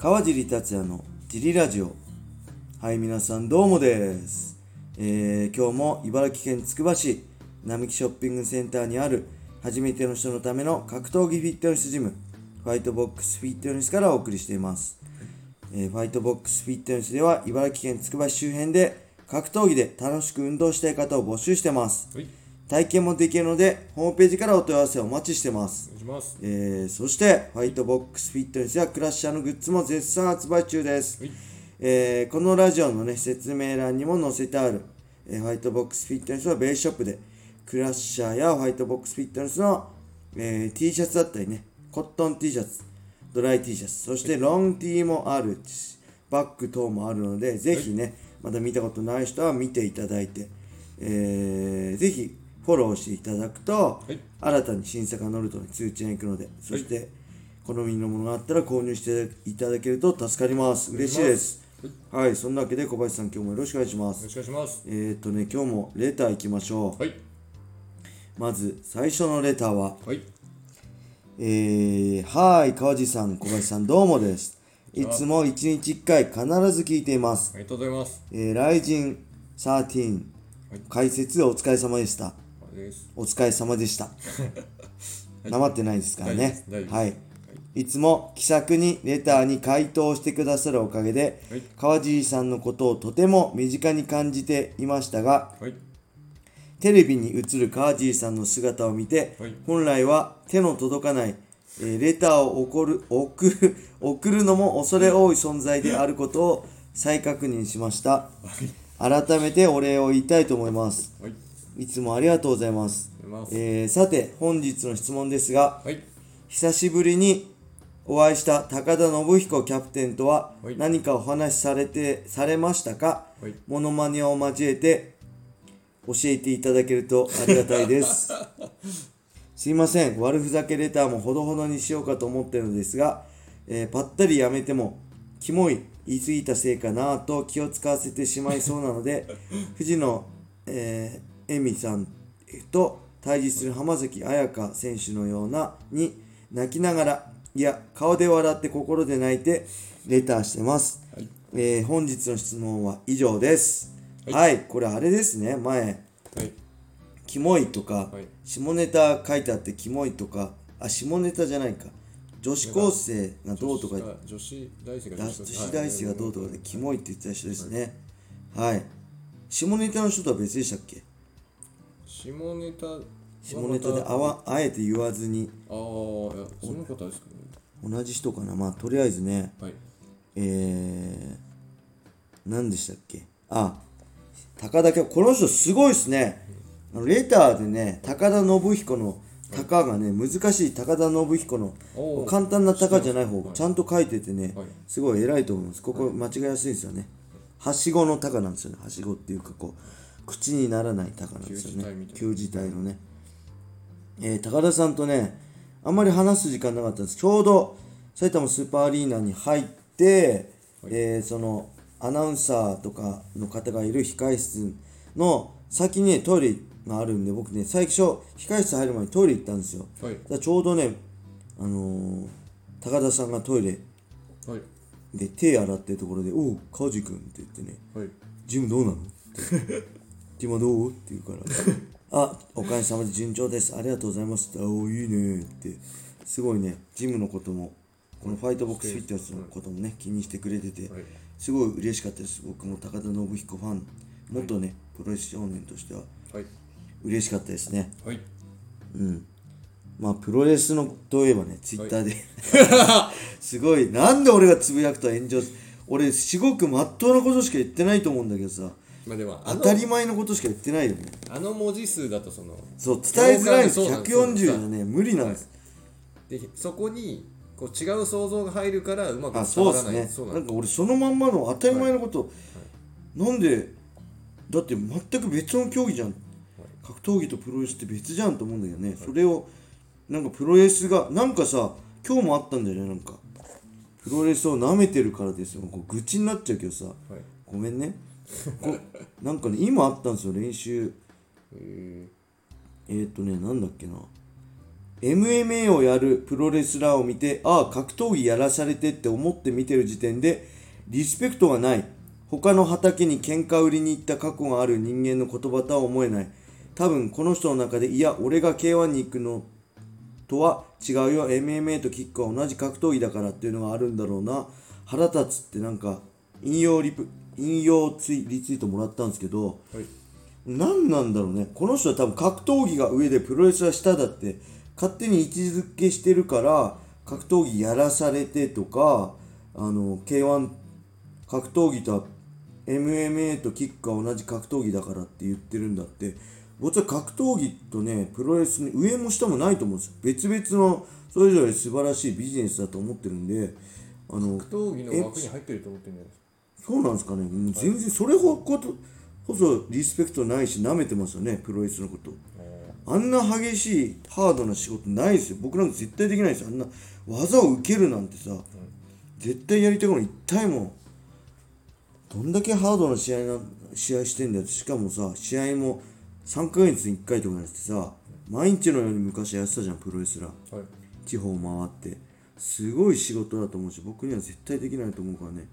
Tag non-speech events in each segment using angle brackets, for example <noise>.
川尻達也のジリラジオ。はい皆さんどうもです、えー今日も茨城県つくば市並木ショッピングセンターにある初めての人のための格闘技フィットネスジムファイトボックスフィットネスからお送りしています、えーファイトボックスフィットネスでは茨城県つくば市周辺で格闘技で楽しく運動したい方を募集してます。はい、体験もできるのでホームページからお問い合わせをお待ちしてますお願いします。えーそして、ファイトボックスフィットネスやクラッシャーのグッズも絶賛発売中です。はいえーこのラジオのね、説明欄にも載せてある、えーファイトボックスフィットネスはベースショップで、クラッシャーやファイトボックスフィットネスの、えー T シャツだったりね、コットン T シャツ、ドライ T シャツ、そしてロン T もあるし、バッグ等もあるので、ぜひね、まだ見たことない人は見ていただいて、えーぜひフォローしていただくと、はい新たに新作が載ると通知が行くので、そして、好みのものがあったら購入していただけると助かります。嬉しいです。はい、そんなわけで小林さん今日もよろしくお願いします。よろしくお願いします。えーっとね、今日もレター行きましょう。はい、まず最初のレターは、はい、えー、はーい、川地さん、小林さんどうもです。いつも1日1回必ず聞いています。ありがとうございます。えー、ライジン13解説お疲れ様でした。です。お疲れ様でした。なまってないですからね。はい。いつも気さくにレターに回答してくださるおかげで、はい川尻さんのことをとても身近に感じていましたが、はい、テレビに映る川尻さんの姿を見て、はい本来は手の届かない、えーレターを送る送る <laughs> 送るのも恐れ多い存在であることを再確認しました。改めてお礼を言いたいと思います。はい、いつもありがとうございます。ありがとうございます。えーさて、本日の質問ですが、はい、久しぶりにお会いした高田信彦キャプテンとははい何かお話しされて、されましたか、はいモノマネを交えて教えていただけるとありがたいです。<laughs> すいません、悪ふざけレターもほどほどにしようかと思ってるのですが、えーぱったりやめても、キモい言い過ぎたせいかなと気を使わせてしまいそうなので、<laughs> 藤野、えー、恵美さんと対峙する浜崎彩香選手のようなに泣きながら、いや、顔で笑って心で泣いてレターしてます。はい。えー本日の質問は以上です。はい、これあれですね、前。はい、キモいとか、はい。下ネタ書いてあってキモいとかあ下ネタじゃないか。女子高生がどうとかあ女子大生が女子子大生がどうとかでキモいって言ってた人ですね。はい。下ネタの人とは別でしたっけ？下ネタは下ネタであまわあえて言わずに。たああ、その方ですかね。同じ人かな？まあとりあえずね。はい、えー、何でしたっけ？あ高田家この人すごいですね。あのレターでね高田信彦の高がね難しい高田信彦の簡単な高じゃない方はい。ちゃんと書いててねはい。すごい偉いと思います。ここ間違いやすいですよね。はしごの高なんですよね。はしごっていうかこう口にならない高なんですよね。旧字体のね。えー高田さんとねあんまり話す時間なかったんです。ちょうど埼玉スーパーアリーナに入って、えーそのアナウンサーとかの方がいる控室の先にねトイレがあるんで僕ね最初控室入る前にトイレ行ったんですよ。はい、ちょうどねあのー高田さんがトイレはい、で手洗ってるところで「おう川地君」って言ってねはい、「ジムどうなの?」って「<laughs> 今どう?」って言うから「あおかげさまで順調です。ありがとうございます」って「あおいいね」って。すごいね。ジムのこともこのファイトボックスフィットネスのこともね気にしてくれててはい。すごい嬉しかったです。僕も高田信彦ファン。元ねプロレス少年としてははい、嬉しかったですね。はい、うん。まあプロレスのといえばねツイッターで、<laughs> すごい。なんで俺がつぶやくと炎上す俺すごくまっとうなことしか言ってないと思うんだけどさまあでも、あの当たり前のことしか言ってないよね。あの文字数だとそのそう伝えづらいんですそうなんです140じゃね無理なんです、でそこにこう違う想像が入るからうまくあ伝わらない。そうですね。そうななんんか俺そのまんまの当たり前のこと、なんでだって全く別の競技じゃん、格闘技とプロレスって別じゃんと思うんだけどね、それをなんかプロレスがなんかさ今日もあったんだよねなんか。プロレスを舐めてるからですよ。こう愚痴になっちゃうけどさ。はい。ごめんねこなんかね今あったんですよ練習ええー、っとねなんだっけな MMA をやるプロレスラーを見て、ああ、格闘技やらされてって思って見てる時点で、リスペクトがない。他の畑に喧嘩売りに行った過去がある人間の言葉とは思えない。多分この人の中で、いや、俺が K1 に行くのとは違うよ。MMA とキックは同じ格闘技だからっていうのがあるんだろうな。腹立つってなんか、引用リプ、引用ツイリツイートもらったんですけど、はい。何なんだろうね。この人は多分格闘技が上でプロレスは下だって勝手に位置づけしてるから格闘技やらされてとかあの K1 格闘技とは MMA とキックは同じ格闘技だからって言ってるんだって。僕は格闘技とねプロレスに上も下もないと思うんですよ。別々のそれぞれ素晴らしいビジネスだと思ってるんであの格闘技の枠に入ってると思ってるんじゃないですそうなんですかね、全然それほことこそリスペクトないし、舐めてますよね、プロレスのこと。かあんな激しい、ハードな仕事ないですよ。僕なんか絶対できないですよ。あんな技を受けるなんてさ、絶対やりたくない。痛いもん。どんだけハードな試合な試合してんだよ。しかもさ、試合も3ヶ月に1回とかやってさ、毎日のように昔やってたじゃん、プロレスラー。はい地方回ってすごい仕事だと思うし僕には絶対できないと思うからね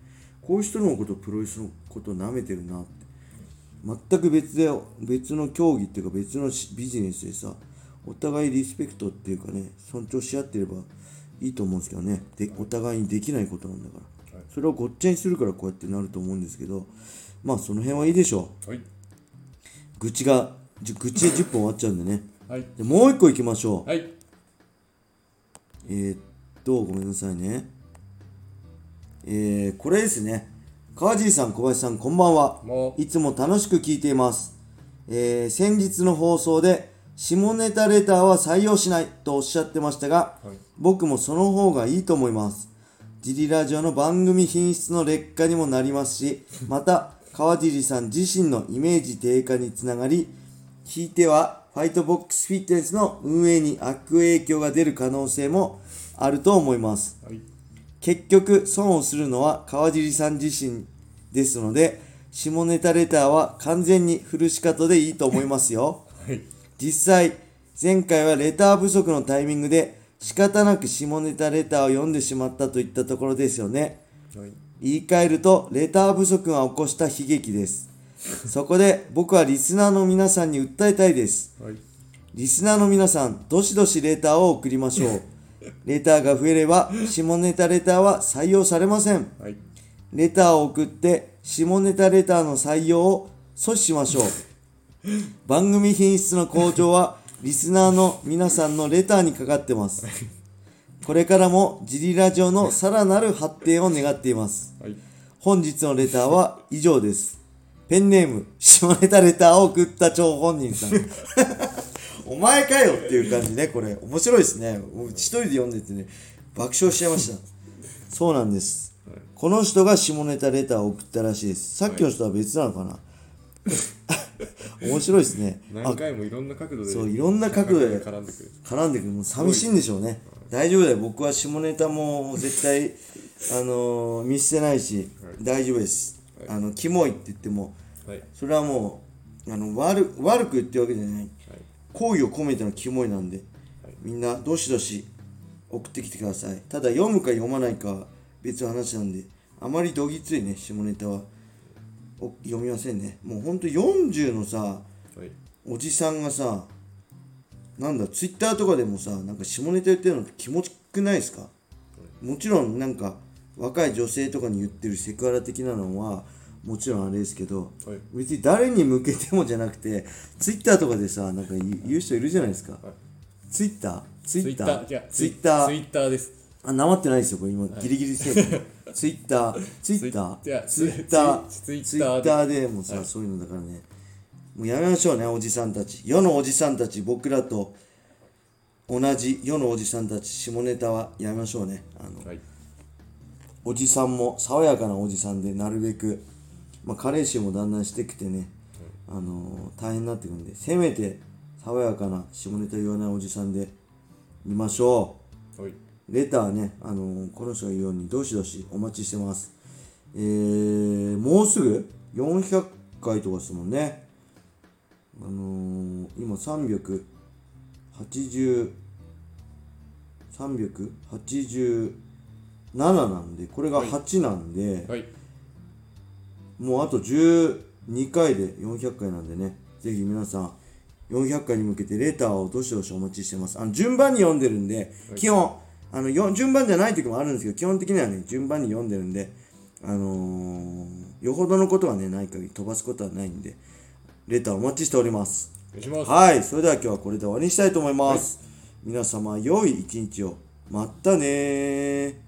こういう人のことプロレスのことを舐めてるなって。全く別で別の競技っていうか別のしビジネスでさお互いリスペクトっていうかね尊重し合ってればいいと思うんですけどね。でお互いにできないことなんだから、はい。それをごっちゃにするからこうやってなると思うんですけどまあその辺はいいでしょはい、う愚痴が愚痴で10分終わっちゃうんでね。はい。でもう一個いきましょう。はい。えー、っと、ごめんなさいね。えー、これですね。川尻さん、小林さん、こんばんは。いつも楽しく聞いています。えー、先日の放送で、下ネタレターは採用しないとおっしゃってましたが、はい僕もその方がいいと思います。ジリラジオの番組品質の劣化にもなりますし、また、川尻さん自身のイメージ低下につながり、ひいてはファイトボックスフィットネスの運営に悪影響が出る可能性もあると思います。はい結局、損をするのは川尻さん自身ですので、下ネタレターは完全にフルシカトでいいと思いますよ。はい実際、前回はレター不足のタイミングで仕方なく下ネタレターを読んでしまったといったところですよね。はい言い換えると、レター不足が起こした悲劇です。そこで僕はリスナーの皆さんに訴えたいです。はいリスナーの皆さん、どしどしレターを送りましょう。レターが増えれば、下ネタレターは採用されません。はいレターを送って、下ネタレターの採用を阻止しましょう。<laughs> 番組品質の向上は、リスナーの皆さんのレターにかかってます。これからもジリラジオのさらなる発展を願っています。はい本日のレターは以上です。ペンネーム、下ネタレターを送った張本人さん。<laughs> お前かよっていう感じね、これ。面白いですね。僕一人で読んでてね、爆笑しちゃいました。そうなんです。この人が下ネタレターを送ったらしいです。さっきの人は別なのかな、面白いですね。あ何、回もいろんな角度でそういろんな角度で絡んでくる絡んでくる。もう寂しいんでしょうね。大丈夫だよ。僕は下ネタも絶対、あのー見捨てないし、大丈夫です。あの、キモいって言っても、はいそれはもう、あの、悪悪く言ってるわけじゃない。はい好意を込めてのキモいなんで、みんなどしどし送ってきてください。ただ読むか読まないかは別の話なんで、あまりどぎついね、下ネタはお読みませんね。もうほんと40のさ、はいおじさんがさ、なんだ、ツイッターとかでもさ、なんか下ネタ言ってるの気持ちくないですか？もちろんなんか若い女性とかに言ってるセクハラ的なのはもちろんあれですけど、はい。別に誰に向けてもじゃなくてツイッターとかでさなんか言う人いるじゃないですか、はい。ツイッター？ツイッター？ツイッター？ツイッター？です。あなまってないですよこれ今。ギリギリセー？フ <laughs> ツイッター？ツイッター？ツイッターツイッターでもさ、そういうのだからね。もうやめましょうねおじさんたち。世のおじさんたち僕らと同じ世のおじさんたち下ネタはやめましょうね。あのはい。おじさんも爽やかなおじさんでなるべく、まあ、加齢臭もだんだんしてきてね、あのー大変になってくるんでせめて爽やかな下ネタ言わないおじさんでいましょはい、うレターね、あのーこの人が言うようにどしどしお待ちしてます。えー、もうすぐ？400回とかですもんね。あのー今380 387なんでこれが8なんで、はいもうあと12回で400回なんでね。ぜひ皆さん400回に向けてレターをどしどしお待ちしてます。あの順番に読んでるんで、基本あのよ順番じゃない時もあるんですけど基本的にはね順番に読んでるんであのーよほどのことはねない限り飛ばすことはないんでレターお待ちしております。お願いします。はい、それでは今日はこれで終わりにしたいと思います。皆様、良い一日を。またねー。